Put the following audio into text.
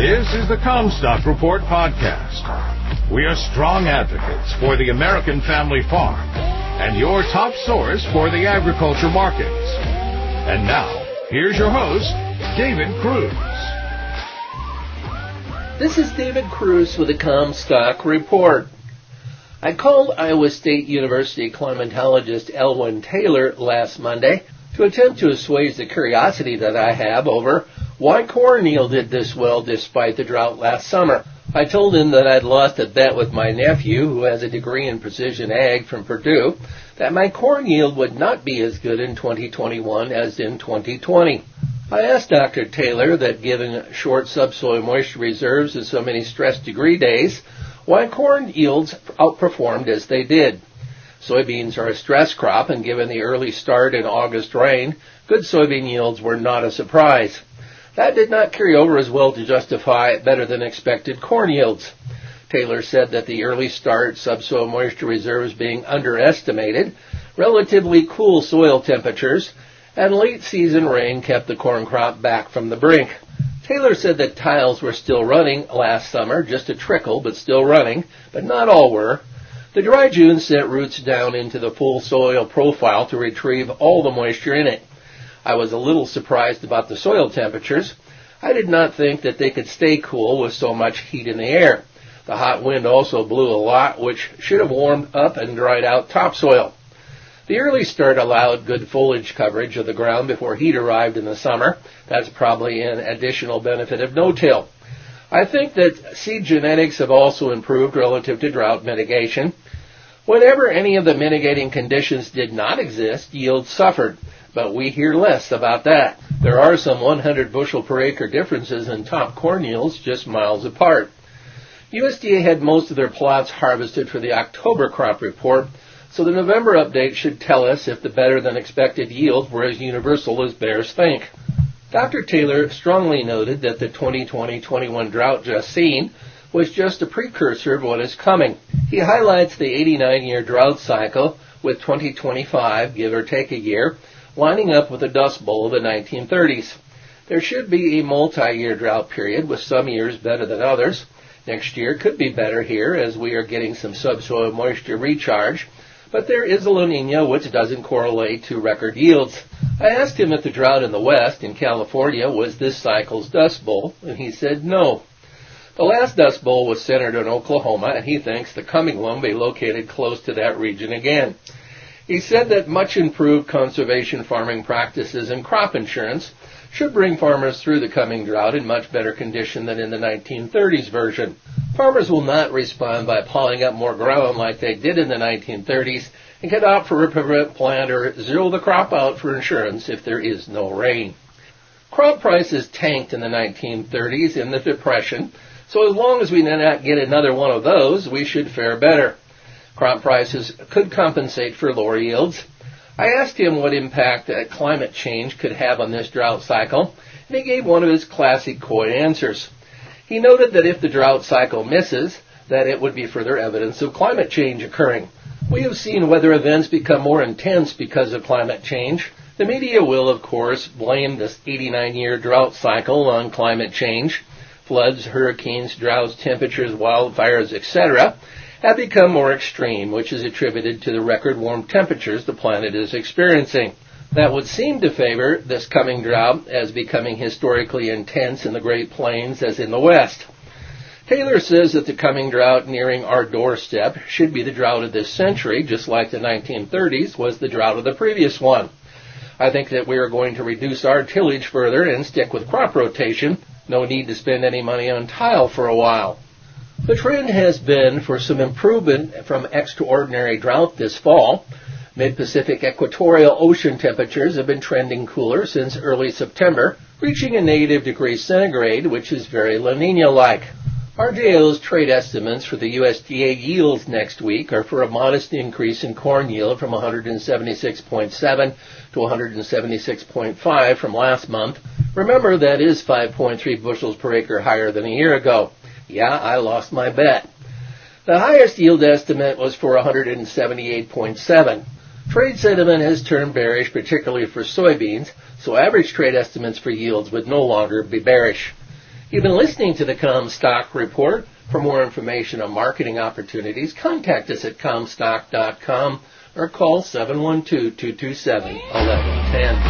This is the Commstock Report podcast. We are strong advocates for the American family farm and your top source for the agriculture markets. And now, here's your host, David Kruse. This is David Kruse with the Commstock Report. I called Iowa State University climatologist Elwynn Taylor last Monday to attempt to assuage the curiosity that I have over why corn did this well despite the drought last summer. I told him that I'd lost a bet with my nephew, who has a degree in precision ag from Purdue, that my corn yield would not be as good in 2021 as in 2020. I asked Dr. Taylor that given short subsoil moisture reserves and so many stress degree days, why corn yields outperformed as they did. Soybeans are a stress crop, and given the early start in August rain, good soybean yields were not a surprise. That did not carry over as well to justify better than expected corn yields. Taylor said that the early start subsoil moisture reserves being underestimated, relatively cool soil temperatures, and late season rain kept the corn crop back from the brink. Taylor said that tiles were still running last summer, just a trickle, but still running, but not all were. The dry June sent roots down into the full soil profile to retrieve all the moisture in it. I was a little surprised about the soil temperatures. I did not think that they could stay cool with so much heat in the air. The hot wind also blew a lot, which should have warmed up and dried out topsoil. The early start allowed good foliage coverage of the ground before heat arrived in the summer. That's probably an additional benefit of no-till. I think that seed genetics have also improved relative to drought mitigation. Whenever any of the mitigating conditions did not exist, yields suffered, but we hear less about that. There are some 100 bushel per acre differences in top corn yields just miles apart. USDA had most of their plots harvested for the October crop report, so the November update should tell us if the better than expected yields were as universal as bears think. Dr. Taylor strongly noted that the 2020-21 drought just seen was just a precursor of what is coming. He highlights the 89-year drought cycle with 2025, give or take a year, lining up with the Dust Bowl of the 1930s. There should be a multi-year drought period with some years better than others. Next year could be better here as we are getting some subsoil moisture recharge, but there is a La Nina which doesn't correlate to record yields. I asked him if the drought in the West, in California, was this cycle's Dust Bowl, and he said no. The last Dust Bowl was centered in Oklahoma, and he thinks the coming one will be located close to that region again. He said that much improved conservation farming practices and crop insurance should bring farmers through the coming drought in much better condition than in the 1930s version. Farmers will not respond by piling up more ground like they did in the 1930s and can opt for a prevent plant or zero the crop out for insurance if there is no rain. Crop prices tanked in the 1930s in the Depression, so as long as we do not get another one of those, we should fare better. Crop prices could compensate for lower yields. I asked him what impact climate change could have on this drought cycle, and he gave one of his classic coy answers. He noted that if the drought cycle misses, that it would be further evidence of climate change occurring. We have seen weather events become more intense because of climate change. The media will, of course, blame this 89 year drought cycle on climate change. Floods, hurricanes, droughts, temperatures, wildfires, etc. have become more extreme, which is attributed to the record warm temperatures the planet is experiencing. That would seem to favor this coming drought as becoming historically intense in the Great Plains as in the West. Taylor says that the coming drought nearing our doorstep should be the drought of this century, just like the 1930s was the drought of the previous one. I think that we are going to reduce our tillage further and stick with crop rotation. No need to spend any money on tile for a while. The trend has been for some improvement from extraordinary drought this fall. Mid-Pacific equatorial ocean temperatures have been trending cooler since early September, reaching a negative degree centigrade, which is very La Nina-like. RJO's trade estimates for the USDA yields next week are for a modest increase in corn yield from 176.7 to 176.5 from last month. Remember that is 5.3 bushels per acre higher than a year ago. Yeah, I lost my bet. The highest yield estimate was for 178.7. Trade sentiment has turned bearish, particularly for soybeans, so average trade estimates for yields would no longer be bearish. You've been listening to the Commstock Report. For more information on marketing opportunities, contact us at commstock.com or call 712-227-1110.